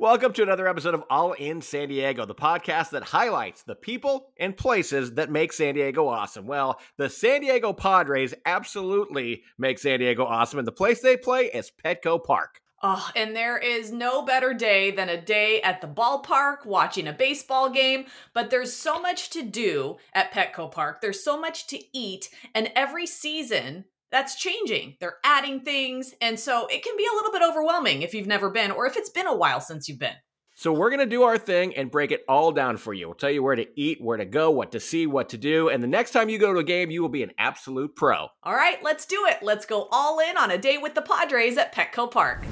Welcome to another episode of All in San Diego, the podcast that highlights the people and places that make San Diego awesome. Well, the San Diego Padres absolutely make San Diego awesome, and the place they play is Petco Park. Oh, and there is no better day than a day at the ballpark watching a baseball game. But there's so much to do at Petco Park. There's so much to eat. And every season, that's changing. They're adding things. And so it can be a little bit overwhelming if you've never been or if it's been a while since you've been. So we're going to do our thing and break it all down for you. We'll tell you where to eat, where to go, what to see, what to do, and the next time you go to a game, you will be an absolute pro. All right, let's do it. Let's go all in on a day with the Padres at Petco Park.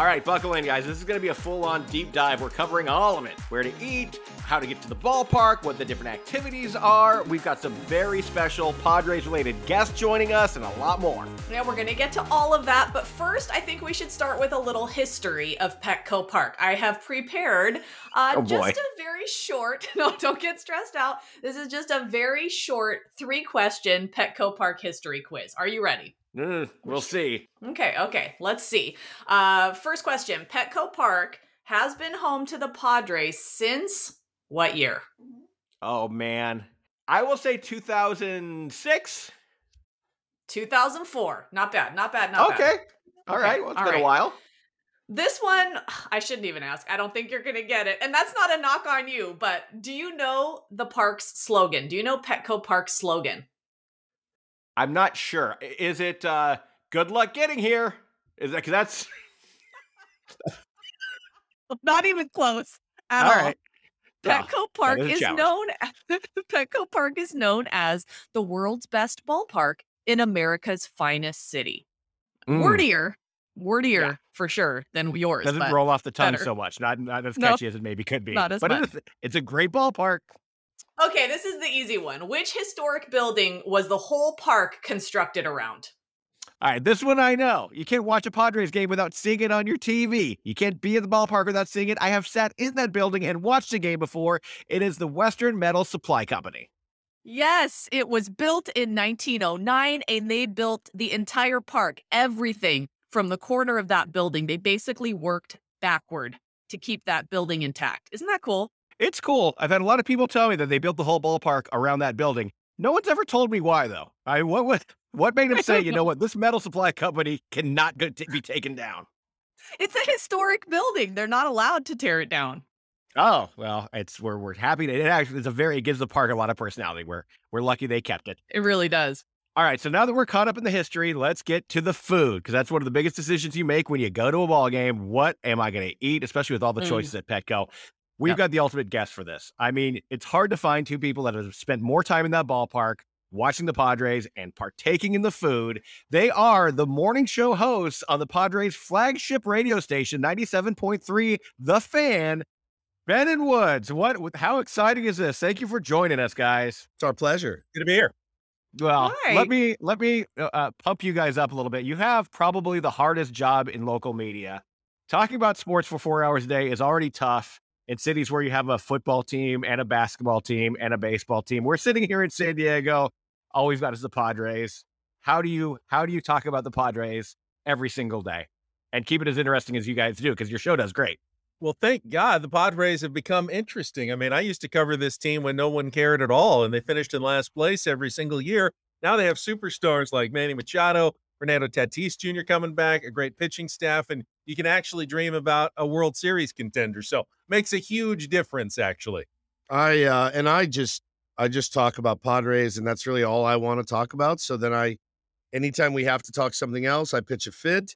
All right, buckle in, guys. This is going to be a full on deep dive. We're covering all of it where to eat, how to get to the ballpark, what the different activities are. We've got some very special Padres related guests joining us, and a lot more. Yeah, we're going to get to all of that. But first, I think we should start with a little history of Petco Park. I have prepared uh, Oh, just a very short, no, don't get stressed out. This is just a very short three question Petco Park history quiz. Are you ready? Mm, we'll see. Okay, okay, let's see. Uh, first question Petco Park has been home to the Padres since what year? Oh, man. I will say 2006. 2004. Not bad, not bad, not bad. Okay. All Okay, right. Well, it's all been right. a while. This one, I shouldn't even ask. I don't think you're going to get it. And that's not a knock on you, but do you know the park's slogan? Do you know Petco Park's slogan? I'm not sure. Is it uh, good luck getting here? Is that because that's Not even close at all all. right? Petco Park is is, known Petco Park is known as the world's best ballpark in America's finest city. mm, Wordier, wordier Yeah. for sure than yours. doesn't roll off the tongue better. so much. Not not as catchy as it maybe could be. not as but much. is, it's a great ballpark. Okay, this is the easy one. Which historic building was the whole park constructed around? All right, this one I know. You can't watch a Padres game without seeing it on your TV. You can't be at the ballpark without seeing it. I have sat in that building and watched a game before. It is the Western Metal Supply Company. Yes, it was built in 1909 and they built the entire park, everything from the corner of that building. They basically worked backward to keep that building intact. Isn't that cool? It's cool. I've had a lot of people tell me that they built the whole ballpark around that building. No one's ever told me why, though. I what was what made them say, you know what, this metal supply company cannot go t- be taken down. It's a historic building. They're not allowed to tear it down. Oh well, it's we're we're happy that it actually it's a very it gives the park a lot of personality. We're we're lucky they kept it. It really does. All right, so now that we're caught up in the history, let's get to the food because that's one of the biggest decisions you make when you go to a ball game. What am I going to eat, especially with all the Mm. choices at Petco? We've Yep. got the ultimate guest for this. I mean, it's hard to find two people that have spent more time in that ballpark watching the Padres and partaking in the food. They are the morning show hosts on the Padres flagship radio station, 97.3 The Fan. Ben and Woods, what how exciting is this? Thank you for joining us, guys. It's our pleasure. Good to be here. Well, let me let me uh, uh, pump you guys up a little bit. You have probably the hardest job in local media. Talking about sports for four hours a day is already tough in cities where you have a football team and a basketball team and a baseball team. We're sitting here in San Diego. All we've got is the Padres. How do you how do you talk about the Padres every single day and keep it as interesting as you guys do? Because your show does great. Well, thank God the Padres have become interesting. I mean, I used to cover this team when no one cared at all, and they finished in last place every single year. Now they have superstars like Manny Machado, Fernando Tatis Jr. coming back, a great pitching staff, and you can actually dream about a World Series contender. So makes a huge difference, actually. I uh and I just I just talk about Padres and that's really all I want to talk about. So then I anytime we have to talk something else, I pitch a fit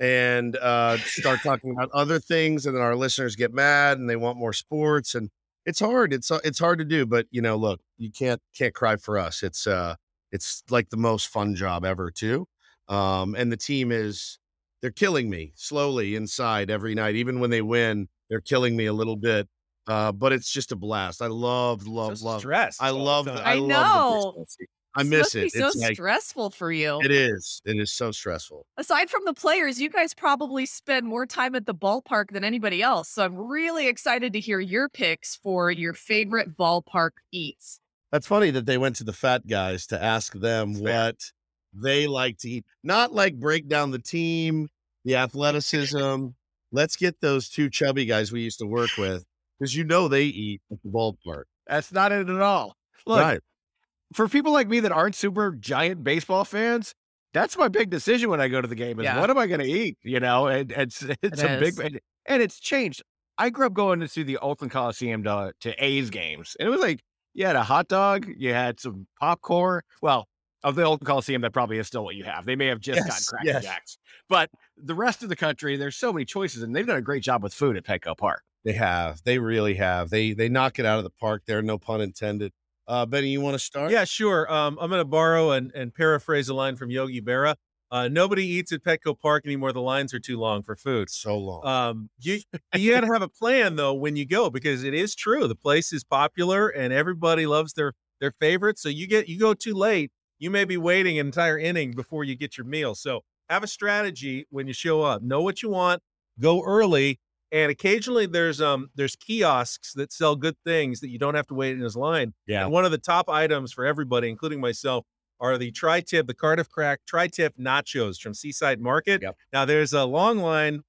and uh start talking about other things and then our listeners get mad and they want more sports and it's hard. It's uh, it's hard to do, but you know, look, you can't can't cry for us. It's uh it's like the most fun job ever too. Um and the team is they're killing me slowly inside every night even when they win, they're killing me a little bit. Uh, but it's just a blast. I love, love, So love. stressed I all the love. the- I, I love know. the. I This miss must it. Be so it's like stressful for you. it is. It is so stressful. Aside from the players, you guys probably spend more time at the ballpark than anybody else. So I'm really excited to hear your picks for your favorite ballpark eats. That's funny that they went to the fat guys to ask them Fair. what they like to eat. Not like break down the team, the athleticism. Let's get those two chubby guys we used to work with because you know they eat at the ballpark. That's not it at all. Look, right. for people like me that aren't super giant baseball fans, that's my big decision when I go to the game is Yeah. what am I going to eat? You know, and it's it's a is. big and, and it's changed. I grew up going to see the Oakland Coliseum to, to A's games, and it was like you had a hot dog, you had some popcorn. Well, of the old Coliseum, that probably is still what you have. They may have just gotten Yes, Cracker yes. Jacks, but the rest of the country, there's so many choices, and they've done a great job with food at Petco Park. They have. They really have. They they knock it out of the park there, no pun intended. Uh Benny, you want to start? Yeah, sure. Um, I'm going to borrow and, and paraphrase a line from Yogi Berra. Uh, nobody eats at Petco Park anymore. The lines are too long for food. So long. Um, you you got to have a plan though when you go because it is true. The place is popular and everybody loves their their favorite. So you get you go too late, you may be waiting an entire inning before you get your meal. So have a strategy when you show up. Know what you want. Go early. And occasionally there's um there's kiosks that sell good things that you don't have to wait in his line. Yeah. And one of the top items for everybody, including myself, are the tri-tip, the Cardiff Crack tri-tip nachos from Seaside Market. Yep. Now there's a long line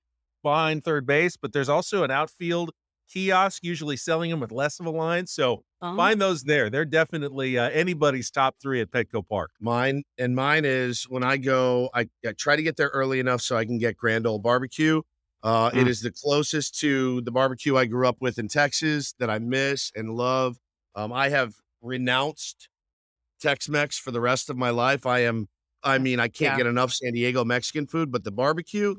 behind third base, but there's also an outfield kiosk, usually selling them with less of a line. So Oh. find those there. They're definitely uh, anybody's top three at Petco Park. Mine and mine is when I go, I, I try to get there early enough so I can get Grand Ole Barbecue. Uh, Mm. is the closest to the barbecue I grew up with in Texas that I miss and love. Um, I have renounced Tex-Mex for the rest of my life. I am, I mean, I can't Yeah. get enough San Diego Mexican food, but the barbecue,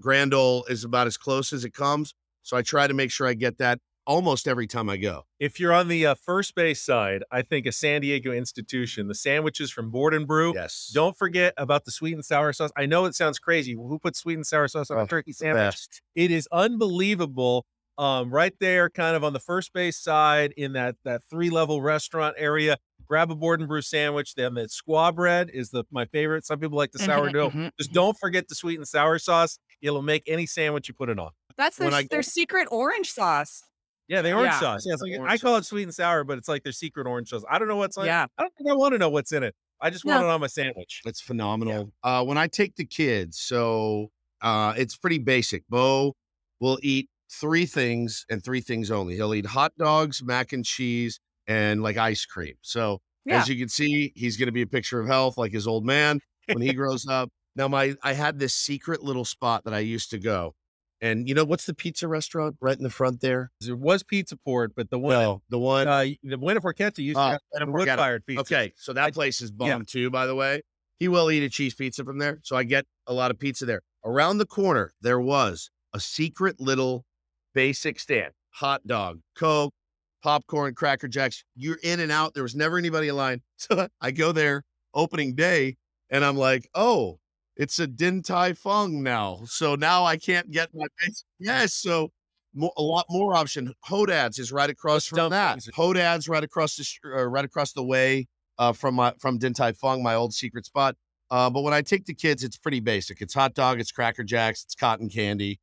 Grand Ole is about as close as it comes. So I try to make sure I get that almost every time I go. If you're on the uh, first base side, I think a San Diego institution, the sandwiches from Board and Brew. Yes. Don't forget about the sweet and sour sauce. I know it sounds crazy. Who puts sweet and sour sauce on a Oh, turkey sandwich? Best. It is unbelievable. Um, right there, kind of on the first base side in that that three level restaurant area. Grab a board and brew sandwich. Then the squaw bread is the my favorite. Some people like the sourdough. mhm. Just don't forget the sweet and sour sauce. It'll make any sandwich you put it on. That's when their, I their secret orange sauce. Yeah, the orange Yeah. sauce. Yeah, it's like, orange I call it sweet and sour, but it's like their secret orange sauce. I don't know what's on. yeah. I don't think I want to know what's in it. I just want it on my sandwich. It's phenomenal. Uh, when I take the kids, so uh, it's pretty basic. Bo will eat three things and three things only. He'll eat hot dogs, mac and cheese, and like ice cream. So Yeah. as you can see, he's going to be a picture of health, like his old man when he grows up. Now, my I had this secret little spot that I used to go, and you know what's the pizza restaurant right in the front there? There was pizza port, but the one, No, the one. uh, the Buona Forchetta used to Uh, have wood fired pizza. Okay, so that place is bomb too, by the way. He will eat a cheese pizza from there. So I get a lot of pizza there. Around the corner, there was a secret little basic stand hot dog, Coke, popcorn, Cracker Jacks. You're in and out. There was never anybody in line. So I go there opening day and I'm like, oh, it's a Din Tai Fung now. So now I can't get my basic. Yes. So a lot more option. Hodad's is right across from that. Hodad's right across the uh, right across the way uh, from my from Din Tai Fung, my old secret spot. Uh, but when I take the kids, it's pretty basic. It's hot dog, it's Cracker Jacks, it's cotton candy.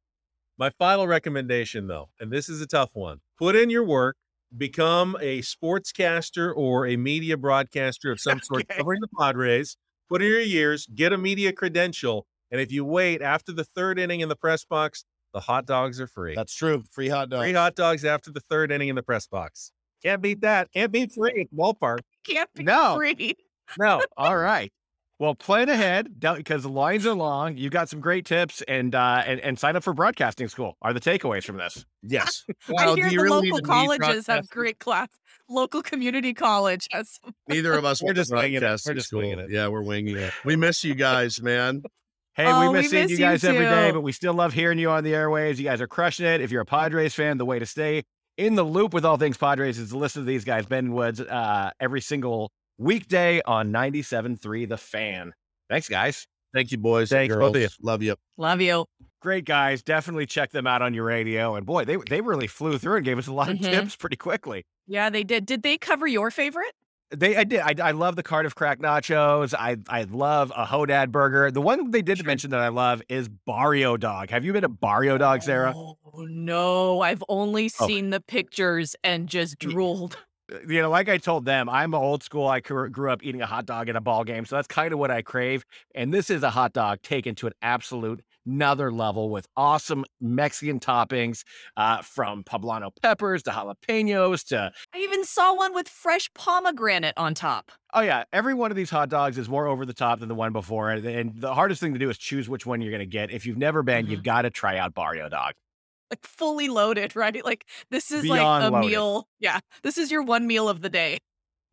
My final recommendation, though, and this is a tough one put in your work, become a sportscaster or a media broadcaster of some sort Okay. covering the Padres, put in your years, get a media credential. And if you wait after the third inning in the press box, the hot dogs are free. That's true. Free hot dog. Free hot dogs after the third inning in the press box. Can't beat that. Can't beat free at ballpark. Can't be No. free. No. All right. Well, plan ahead because the lines are long. You've got some great tips and uh and, and sign up for broadcasting school are the takeaways from this. Yes. I Well, hear do you the really local colleges have great class. Local community college has Neither of us We're just winging it. We're just school. winging it. Yeah, we're winging it. We miss you guys, man. Hey, Oh, we we miss seeing miss you you guys every day, but we still love hearing you on the airwaves. You guys are crushing it. If you're a Padres fan, the way to stay in the loop with all things Padres is to listen to these guys, Ben and Woods, uh, every single weekday on 97.3 The Fan. Thanks, guys. Thank you, boys. and Thanks, both of you. Love you. love you. Great guys. Definitely check them out on your radio. And boy, they they really flew through and gave us a lot of Mhm. tips pretty quickly. Yeah, they did. Did they cover your favorite? They, I did. I, I love the Cardiff Crack Nachos. I, I love a Hodad burger. The one they did mention that I love is Barrio Dog. Have you been to Barrio Dog, Sarah? Oh no, I've only Oh. seen the pictures and just drooled. you know, like I told them, I'm old school. I grew grew up eating a hot dog at a ball game, so that's kind of what I crave. And this is a hot dog taken to an absolute another level with awesome Mexican toppings, uh, from poblano peppers to jalapenos to I even saw one with fresh pomegranate on top. oh yeah, every one of these hot dogs is more over the top than the one before. And, and the hardest thing to do is choose which one you're going to get. If you've never been, you've got to try out Barrio Dog. Like fully loaded, right? Like this is Beyond like a loaded. meal. Yeah. This is your one meal of the day.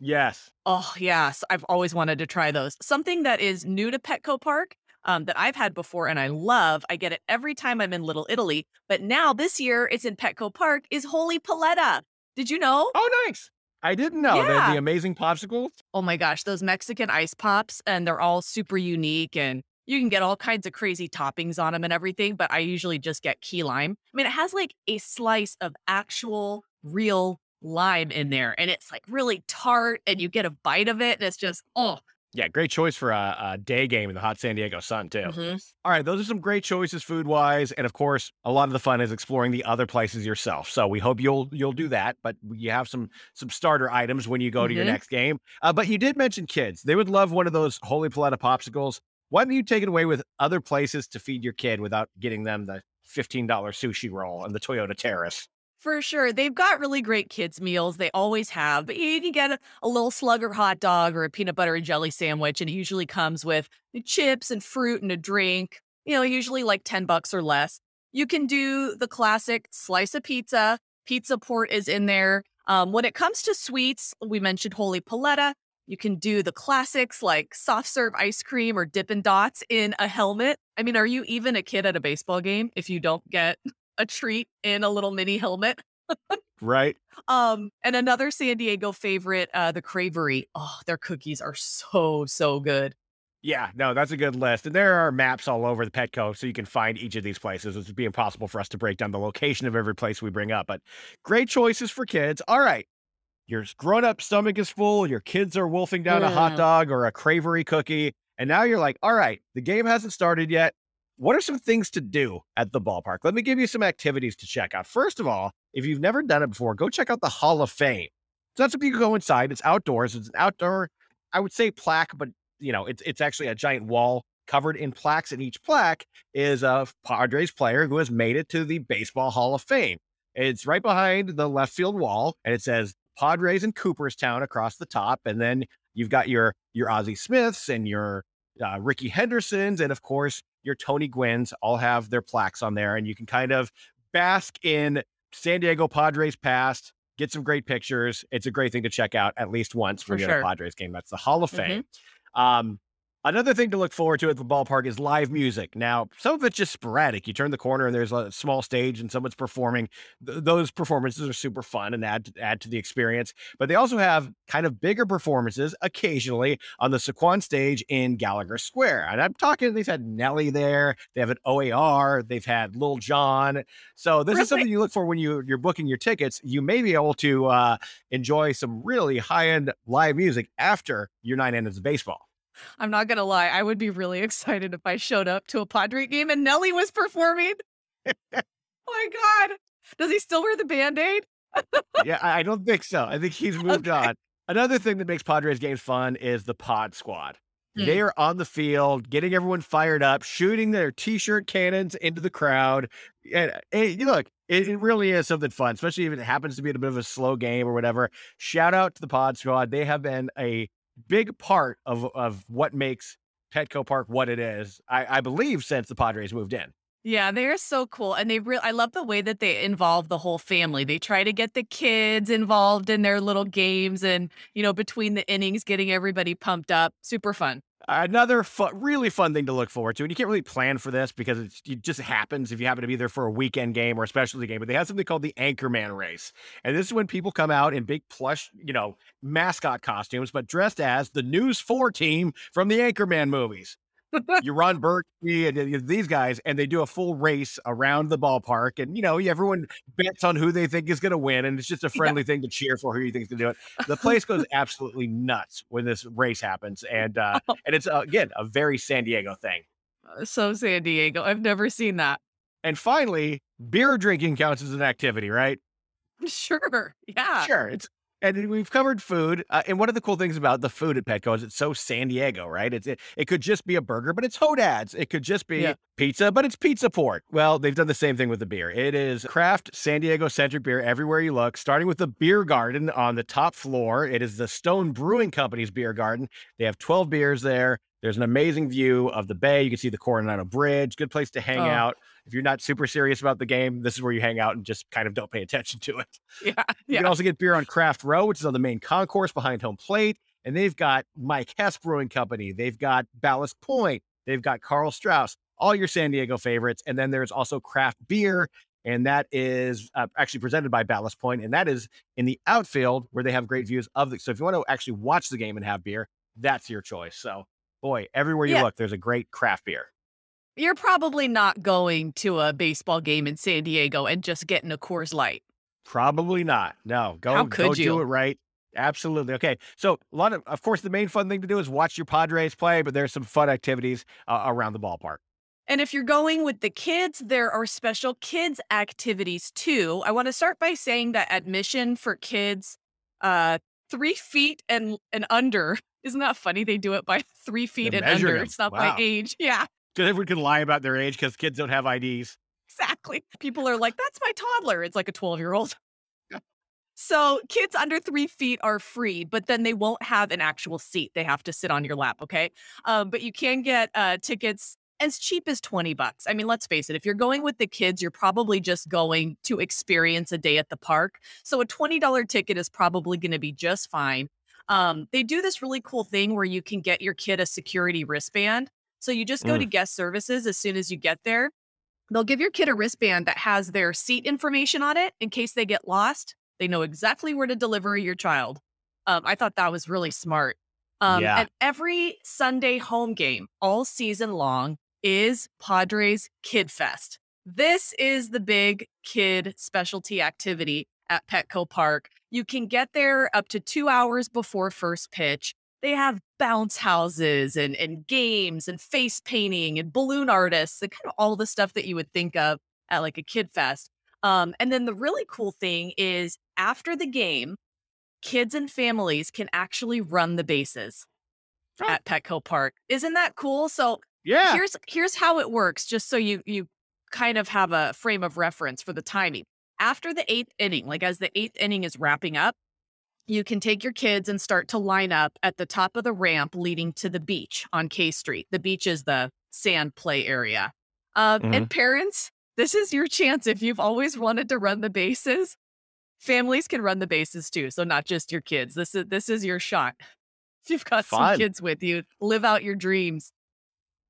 Yes. Oh, yes. I've always wanted to try those. Something that is new to Petco Park um, that I've had before and I love. I get it every time I'm in Little Italy. But now this year it's in Petco Park is Holy Paleta. Did you know? Oh, nice. I didn't know. Yeah. the amazing popsicles. Oh my gosh, those Mexican ice pops, and they're all super unique and you can get all kinds of crazy toppings on them and everything, but I usually just get key lime. I mean, it has like a slice of actual real lime in there, and it's like really tart, and you get a bite of it, and it's just, oh, Yeah, great choice for a, a day game in the hot San Diego sun, too. mhm. All right, those are some great choices food wise, and of course, a lot of the fun is exploring the other places yourself. So we hope you'll you'll do that. But you have some some starter items when you go to your Mhm. next game. Uh, but you did mention kids; they would love one of those Holy Paleta popsicles. Why don't you take it away with other places to feed your kid without getting them the fifteen dollar sushi roll and the Toyota Terrace? For sure. They've got really great kids' meals. They always have. But you can get a, a little slugger hot dog or a peanut butter and jelly sandwich, and it usually comes with chips and fruit and a drink, you know, usually like 10 bucks or less. You can do the classic slice of pizza. Pizza port is in there. Um, when it comes to sweets, we mentioned Holy Paleta. You can do the classics like soft serve ice cream or Dippin' Dots in a helmet. I mean, are you even a kid at a baseball game if you don't get a treat in a little mini helmet. Right? Um, and another San Diego favorite, uh, the Cravory. Oh, their cookies are so so good. Yeah, no, that's a good list. And there are maps all over the Petco, so you can find each of these places. It would be impossible for us to break down the location of every place we bring up, but great choices for kids. All right. Your grown up stomach is full, your kids are wolfing down a hot dog or a cravory cookie. And now you're like, all right, the game hasn't started yet. What are some things to do at the ballpark? Let me give you some activities to check out. First of all, if you've never done it before, go check out the Hall of Fame. So that's if you go inside. It's outdoors. It's an outdoor, I would say plaque, but you know, it's it's actually a giant wall covered in plaques, and each plaque is a Padres player who has made it to the Baseball Hall of Fame. It's right behind the left field wall, and it says Padres in Cooperstown across the top, and then you've got your your Ozzie Smiths and your uh, Ricky Hendersons, and of course your Tony Gwynns all have their plaques on there, and you can kind of bask in San Diego Padres past, get some great pictures. It's a great thing to check out at least once For when you're sure. Padres game. That's the Hall of Mhm. Fame. Um, another thing to look forward to at the ballpark is live music. Now, some of it's just sporadic. You turn the corner and there's a small stage and someone's performing. Th- those performances are super fun and add add to the experience. But they also have kind of bigger performances occasionally on the Sycuan stage in Gallagher Square. And I'm talking, they've had Nelly there, they have an OAR, they've had Lil Jon. So this Really? is something you look for when you you're booking your tickets. You may be able to uh, enjoy some really high end live music after your nine innings of baseball. I'm not gonna lie, I would be really excited if I showed up to a Padre game and Nelly was performing. oh my god. Does he still wear the band-aid? yeah, I don't think so. I think he's moved Okay. on. Another thing that makes Padres games fun is the Pod Squad. Hmm. They are on the field, getting everyone fired up, shooting their t-shirt cannons into the crowd. And, and you look, it, it really is something fun, especially if it happens to be a bit of a slow game or whatever. Shout out to the Pod Squad. They have been a big part of of what makes Petco Park what it is. I, I believe since the Padres moved in. Yeah, they're so cool. And they really, I love the way that they involve the whole family. They try to get the kids involved in their little games and, you know, between the innings, getting everybody pumped up. Super fun. Another really fun thing to look forward to, and you can't really plan for this because it just happens if you happen to be there for a weekend game or a specialty game. But they have something called the Anchorman Race, and this is when people come out in big plush, you know, mascot costumes, but dressed as the News Four team from the Anchorman movies. You Ron Burgundy and these guys, and they do a full race around the ballpark, and you know, everyone bets on who they think is going to win, and it's just a friendly thing to cheer for who you think is going to do it. The place goes absolutely nuts when this race happens, and uh, and it's uh, again a very San Diego thing. Uh, So San Diego. I've never seen that. And finally, beer drinking counts as an activity, right? Sure. Yeah. Sure, it's And we've covered food. Uh, and one of the cool things about the food at Petco is it's so San Diego, right? It's, it, it could just be a burger, but it's Hodad's. It could just be Yeah. pizza, but it's pizza port. Well, they've done the same thing with the beer. It is craft San Diego centric beer everywhere you look, starting with the beer garden on the top floor. It is the Stone Brewing Company's beer garden. They have 12 beers there. There's an amazing view of the bay. You can see the Coronado Bridge. Good place to hang Oh. out. If you're not super serious about the game, this is where you hang out and just kind of don't pay attention to it. Yeah. You Yeah. can also get beer on Craft Row, which is on the main concourse behind home plate. And they've got Mike Hess Brewing Company. They've got Ballast Point. They've got Karl Strauss, all your San Diego favorites. And then there's also craft beer. And that is uh, actually presented by Ballast Point, And that is in the outfield where they have great views of the. So if you want to actually watch the game and have beer, that's your choice. So, boy, everywhere you Yeah. look, there's a great craft beer. You're probably not going to a baseball game in San Diego and just getting a Coors Light. Probably not. No, go, How go could do it right. Absolutely. Okay. So a lot of, of course, the main fun thing to do is watch your Padres play, but there's some fun activities uh, around the ballpark. And if you're going with the kids, there are special kids activities too. I want to start by saying that admission for kids uh three feet and and under isn't that funny? They do it by three feet and under. them. It's not Wow. by age. Yeah, Because everyone can lie about their age because kids don't have IDs. exactly. People are like, that's my toddler. It's like a 12 year old. So kids under three feet are free, but then they won't have an actual seat. They have to sit on your lap. Okay. Um, but you can get uh, tickets as cheap as 20 bucks. I mean, let's face it, if you're going with the kids, you're probably just going to experience a day at the park. So a $20 ticket is probably going to be just fine. Um, they do this really cool thing where you can get your kid a security wristband. So you just go to guest services as soon as you get there. They'll give your kid a wristband that has their seat information on it in case they get lost. They know exactly where to deliver your child. Um, I thought that was really smart. Um, Yeah. And every Sunday home game all season long is Padres Kid Fest. This is the big kid specialty activity at Petco Park. You can get there up to two hours before first pitch. They have bounce houses and, and games and face painting and balloon artists and kind of all the stuff that you would think of at like a kid fest. Um, and then the really cool thing is after the game, kids and families can actually run the bases Oh. at Petco Park. Isn't that cool? So Yeah. here's here's how it works, just so you you kind of have a frame of reference for the timing. After the eighth inning, like as the eighth inning is wrapping up, you can take your kids and start to line up at the top of the ramp leading to the beach on K Street. The beach is the sand play area. Um, And parents, this is your chance. If you've always wanted to run the bases, families can run the bases too. So not just your kids. This is this is your shot. If you've got Fun. some kids with you, live out your dreams.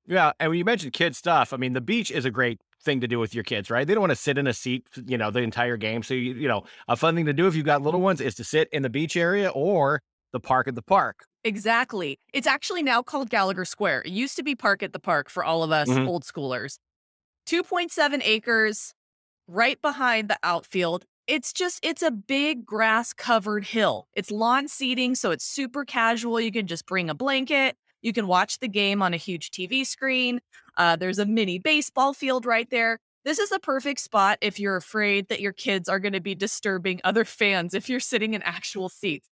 Yeah, and when you mentioned kid stuff, I mean, the beach is a great thing to do with your kids, right? They don't want to sit in a seat, you know, the entire game. So you, you know, a fun thing to do if you've got little ones is to sit in the beach area or the park at the park. Exactly. It's actually now called Gallagher Square. It used to be Park at the Park for all of us Mhm. old schoolers. 2.7 acres right behind the outfield. It's just, it's a big grass covered hill. It's lawn seating, so it's super casual. You can just bring a blanket. You can watch the game on a huge TV screen. Uh, there's a mini baseball field right there. This is a perfect spot if you're afraid that your kids are going to be disturbing other fans if you're sitting in actual seats.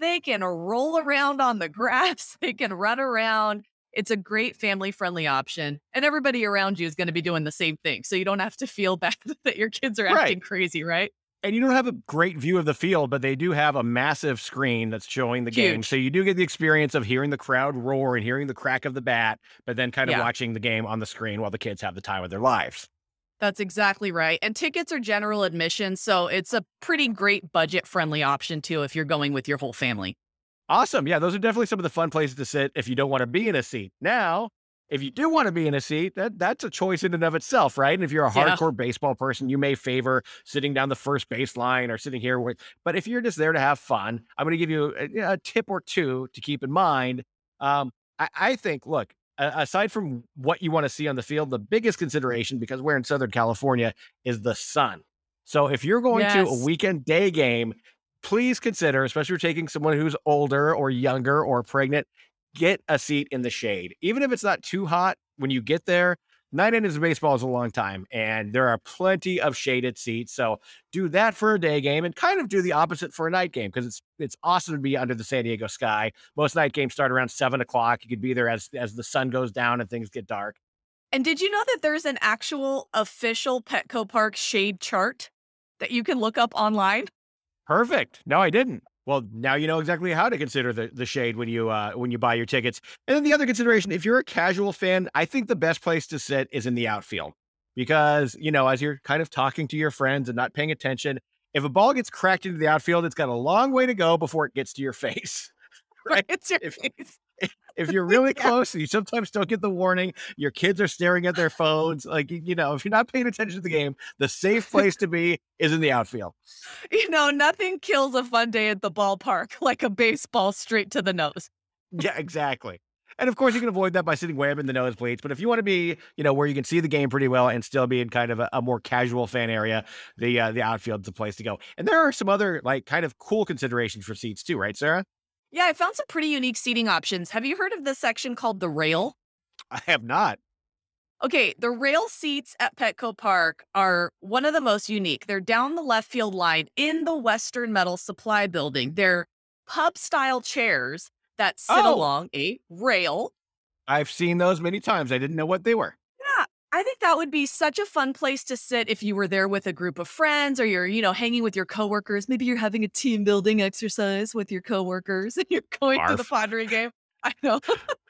They can roll around on the grass, they can run around. It's a great family friendly option. And everybody around you is going to be doing the same thing. So you don't have to feel bad that your kids are Right. acting crazy, right? And you don't have a great view of the field, but they do have a massive screen that's showing the game. So you do get the experience of hearing the crowd roar and hearing the crack of the bat, but then kind of Yeah. watching the game on the screen while the kids have the time of their lives. That's exactly right. And tickets are general admission. So it's a pretty great budget friendly option too if you're going with your whole family. Awesome. Yeah, those are definitely some of the fun places to sit if you don't want to be in a seat. Now, if you do want to be in a seat, that that's a choice in and of itself, right? And if you're a Yeah. hardcore baseball person, you may favor sitting down the first base line or sitting here. With, but if you're just there to have fun, I'm going to give you a, a tip or two to keep in mind. Um, I, I think, look, aside from what you want to see on the field, the biggest consideration, because we're in Southern California, is the sun. So if you're going to a weekend day game, please consider, especially if you're taking someone who's older or younger or pregnant, get a seat in the shade. Even if it's not too hot when you get there, nine innings of baseball is a long time, and there are plenty of shaded seats. So do that for a day game, and kind of do the opposite for a night game because it's it's awesome to be under the San Diego sky. Most night games start around seven o'clock. You could be there as as the sun goes down and things get dark. And did you know that there's an actual official Petco Park shade chart that you can look up online? Perfect. No, I didn't. Well, now you know exactly how to consider the, the shade when you uh, when you buy your tickets. And then the other consideration, if you're a casual fan, I think the best place to sit is in the outfield because you know as you're kind of talking to your friends and not paying attention, if a ball gets cracked into the outfield, it's got a long way to go before it gets to your face. Right? It's your If- face. If you're really Yeah. close, you sometimes don't get the warning. Your kids are staring at their phones. Like you you know, if you're not paying attention to the game, the safe place to be is in the outfield. You know, nothing kills a fun day at the ballpark like a baseball straight to the nose. Yeah, exactly. And of course, you can avoid that by sitting way up in the nosebleeds. But if you want to be, you know, where you can see the game pretty well and still be in kind of a, a more casual fan area, the uh, the outfield's the place to go. And there are some other like kind of cool considerations for seats too, right, Sarah? Yeah, I found some pretty unique seating options. Have you heard of this section called the rail? I have not. Okay, the rail seats at Petco Park are one of the most unique. They're down the left field line in the Western Metal Supply building. They're pub style chairs that sit Oh. along a rail. I've seen those many times. I didn't know what they were. I think that would be such a fun place to sit if you were there with a group of friends or you're, you know, hanging with your coworkers. Maybe you're having a team building exercise with your coworkers and you're going to the. Padre game. I know.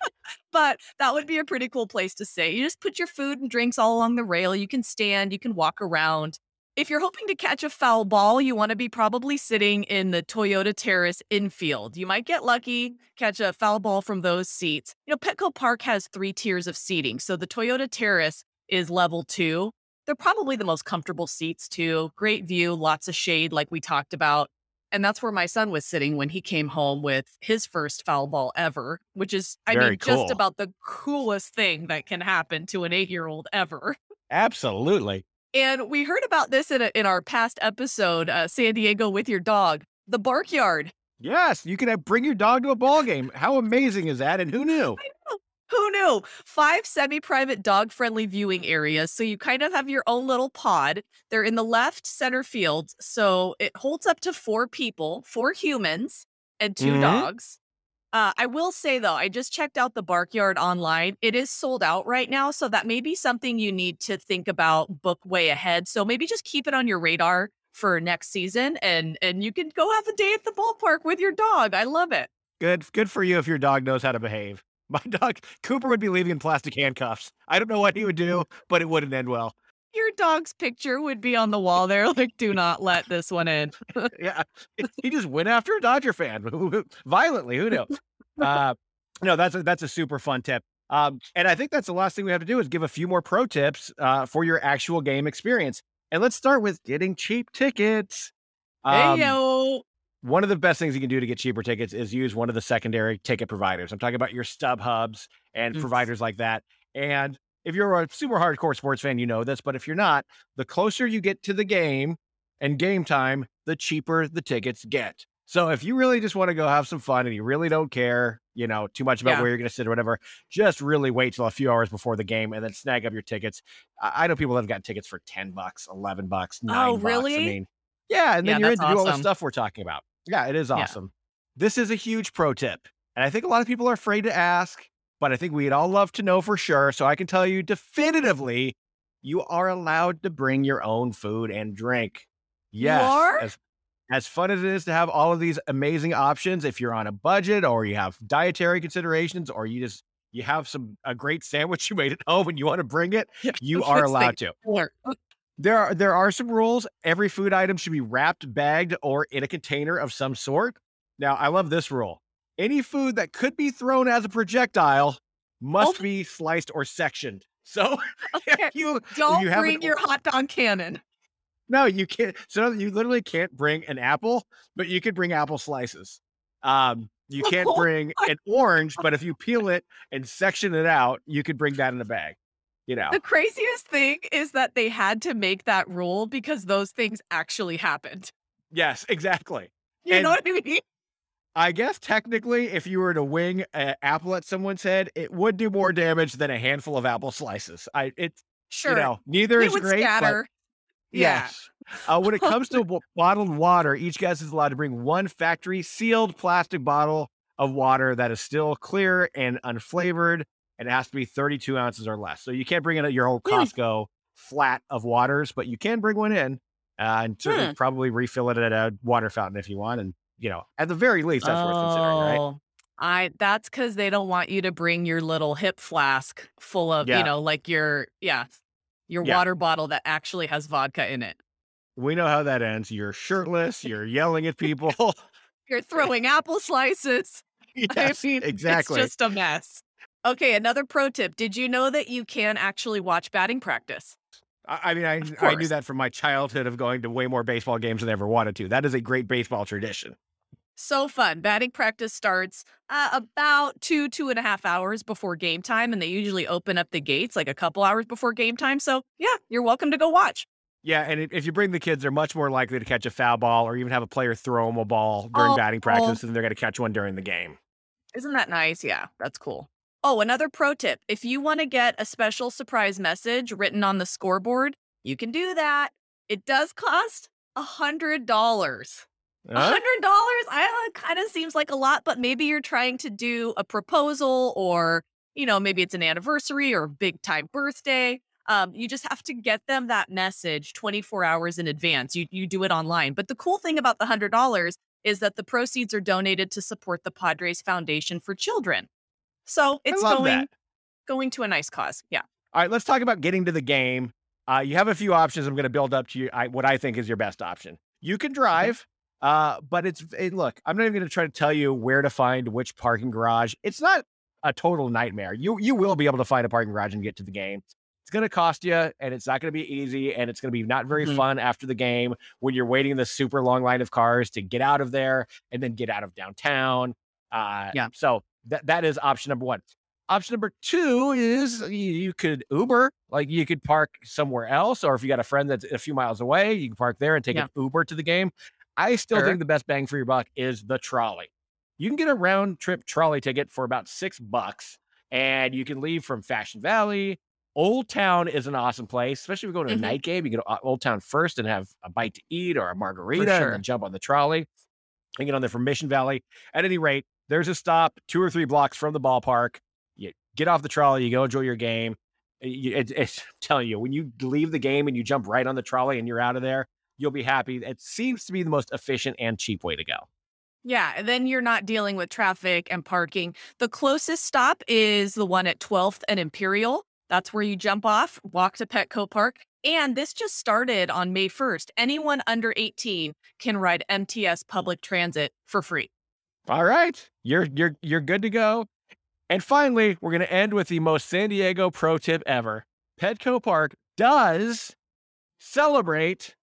but that would be a pretty cool place to sit. You just put your food and drinks all along the rail. You can stand, you can walk around. If you're hoping to catch a foul ball, you want to be probably sitting in the Toyota Terrace infield. You might get lucky, catch a foul ball from those seats. You know, Petco Park has three tiers of seating. So the Toyota Terrace is level two. They're probably the most comfortable seats, too. Great view, lots of shade, like we talked about. And that's where my son was sitting when he came home with his first foul ball ever, which is, I Very mean, cool. just about the coolest thing that can happen to an eight year old ever. Absolutely. And we heard about this in, a, in our past episode, uh, San Diego with your dog, the Barkyard. Yes, you can have, bring your dog to a ball game. How amazing is that? And who knew? Who knew? Five semi private dog friendly viewing areas. So you kind of have your own little pod. They're in the left center field. So it holds up to four people, four humans, and 2 Mhm. dogs. Uh, I will say though, I just checked out the Barkyard online. It is sold out right now. So that may be something you need to think about, book way ahead. So maybe just keep it on your radar for next season and and you can go have a day at the ballpark with your dog. I love it. Good, good for you if your dog knows how to behave. My dog Cooper would be leaving in plastic handcuffs. I don't know what he would do, but it wouldn't end well. Your dog's picture would be on the wall there. Like, do not let this one in. yeah, he just went after a Dodger fan violently. Who knew? Uh, no, that's a, that's a super fun tip. Um, and I think that's the last thing we have to do is give a few more pro tips uh, for your actual game experience. And let's start with getting cheap tickets. Um, hey yo. One of the best things you can do to get cheaper tickets is use one of the secondary ticket providers. I'm talking about your stub hubs and Mm. providers like that. And if you're a super hardcore sports fan, you know this, but if you're not, the closer you get to the game and game time, the cheaper the tickets get. So if you really just want to go have some fun and you really don't care, you know, too much about Yeah. where you're going to sit or whatever, just really wait till a few hours before the game and then snag up your tickets. I, know people that have gotten tickets for 10 bucks, 11 bucks, 9 Oh, bucks. really? I mean, yeah, and then Yeah, you're in to do all the stuff we're talking about. Yeah, it is Yeah. awesome. This is a huge pro tip. And I think a lot of people are afraid to ask, but I think we'd all love to know for sure. So I can tell you definitively, you are allowed to bring your own food and drink. Yes. As, as fun as it is to have all of these amazing options, if you're on a budget or you have dietary considerations or you just you have some a great sandwich you made at home and you want to bring it, you are allowed to. There are there are some rules. Every food item should be wrapped, bagged, or in a container of some sort. Now, I love this rule. Any food that could be thrown as a projectile must Oh. be sliced or sectioned. So Okay, you Don't you bring an- your hot dog cannon. no, you can't. So you literally can't bring an apple, but you could bring apple slices. Um, you can't Oh bring an orange, but if you peel it and section it out, you could bring that in a bag. You know, The craziest thing is that they had to make that rule because those things actually happened. yes, exactly. You And- know what I mean? I guess technically, if you were to wing an apple at someone's head, it would do more damage than a handful of apple slices. I it's Sure. you know neither it is would great. But yeah. yes, uh, when it comes to bottled water, each guest is allowed to bring one factory sealed plastic bottle of water that is still clear and unflavored, and it has to be 32 ounces or less. So you can't bring in your whole? Costco flat of waters, but you can bring one in uh, and Hmm. probably refill it at a water fountain if you want. And you know, at the very least, that's worth considering, right? Oh, I that's because they don't want you to bring your little hip flask full of, Yeah. you know, like your yeah, your Yeah. water bottle that actually has vodka in it. We know how that ends. You're shirtless. You're yelling at people. You're throwing apple slices. yes, I mean, exactly. It's just a mess. Okay, another pro tip. Did you know that you can actually watch batting practice? I, mean, I, I knew that from my childhood of going to way more baseball games than I ever wanted to. That is a great baseball tradition. So fun. Batting practice starts uh, about two, two and a half hours before game time, and they usually open up the gates like a couple hours before game time. So, yeah, you're welcome to go watch. Yeah, and if- you bring the kids, they're much more likely to catch a foul ball or even have a player throw them a ball during Oh, batting oh. practice, and they're going to catch one during the game. Isn't that nice? Yeah, that's cool. Oh, another pro tip. If you want to get a special surprise message written on the scoreboard, you can do that. It does cost a hundred dollars. A hundred dollars? I kind of seems like a lot, but maybe you're trying to do a proposal or, you know, maybe it's an anniversary or a big time birthday. Um, you just have to get them that message 24 hours in advance. You you do it online. But the cool thing about the hundred dollars is that the proceeds are donated to support the Padres Foundation for Children. So it's going that. going to a nice cause. Yeah. All right, let's talk about getting to the game. Uh, you have a few options. I'm going to build up to you I, what I think is your best option. You can drive, uh, but it's it, look. I'm not even going to try to tell you where to find which parking garage. It's not a total nightmare. You you will be able to find a parking garage and get to the game. It's going to cost you, and it's not going to be easy, and it's going to be not very Mhm. fun after the game when you're waiting in the super long line of cars to get out of there and then get out of downtown. Uh, Yeah. So that that is option number one. Option number two is y- you could Uber, like you could park somewhere else, or if you got a friend that's a few miles away, you can park there and take Yeah. an Uber to the game. I still Sure. think the best bang for your buck is the trolley. You can get a round trip trolley ticket for about six bucks, and you can leave from Fashion Valley. Old Town is an awesome place, especially if you go to a Mhm. night game. You go to Old Town first and have a bite to eat or a margarita, and then jump on the trolley and get on there from Mission Valley. At any rate, there's a stop two or three blocks from the ballpark. You get off the trolley, you go enjoy your game. Eh, you- It, it's I'm telling you, when you leave the game and you jump right on the trolley and you're out of there, you'll be happy. It seems to be the most efficient and cheap way to go. Yeah, and then you're not dealing with traffic and parking. The closest stop is the one at 12th and Imperial. That's where you jump off, walk to Petco Park. And this just started on May 1st. Anyone under 18 can ride MTS public transit for free. All right, you're you're you're good to go. And finally, we're going to end with the most San Diego pro tip ever. Petco Park does celebrate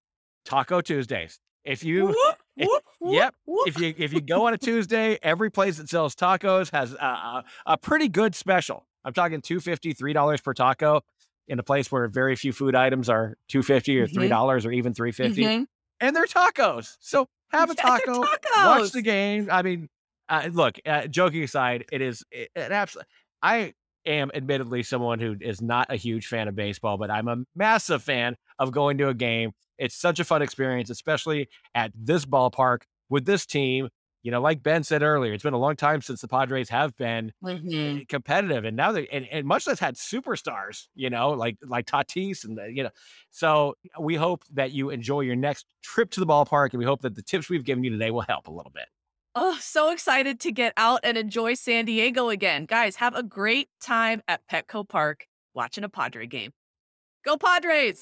Taco Tuesdays. If you Whoop, if- whoop, whoop, yep, if you if you go on a Tuesday, every place that sells tacos has a, a, a pretty good special. I'm talking two fifty, three dollars per taco in a place where very few food items are two fifty or three dollars or even three Mhm. and they're tacos. So have a Yeah, taco, watch the game. I mean, uh, look, uh, joking aside, it is it, it absolutely. I am admittedly someone who is not a huge fan of baseball, but I'm a massive fan of going to a game. It's such a fun experience, especially at this ballpark with this team. You know, like Ben said earlier, it's been a long time since the Padres have been Mhm. uh, competitive, and now they and, and much less had superstars. You know, like like Tatis, and the, you know. So we hope that you enjoy your next trip to the ballpark, and we hope that the tips we've given you today will help a little bit. Oh, so excited to get out and enjoy San Diego again. Guys, have a great time at Petco Park watching a Padre game. Go Padres!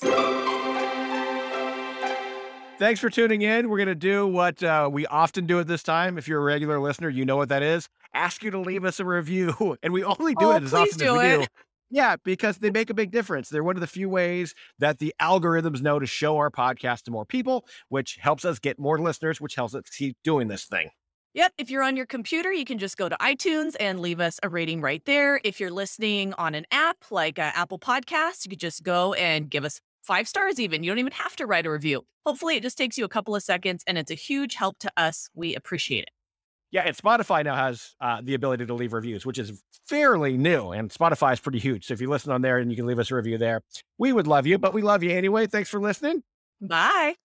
Thanks for tuning in. We're going to do what uh, we often do at this time. If you're a regular listener, you know what that is. Ask you to leave us a review. And we only do Oh, it as often as we it. do. Yeah, because they make a big difference. They're one of the few ways that the algorithms know to show our podcast to more people, which helps us get more listeners, which helps us keep doing this thing. Yep. If you're on your computer, you can just go to iTunes and leave us a rating right there. If you're listening on an app like uh, Apple Podcasts, you could just go and give us five stars, even. You don't even have to write a review. Hopefully, it just takes you a couple of seconds and it's a huge help to us. We appreciate it. Yeah, and Spotify now has uh, the ability to leave reviews, which is fairly new. And Spotify is pretty huge. So if you listen on there and you can leave us a review there, we would love you, but we love you anyway. Thanks for listening. Bye.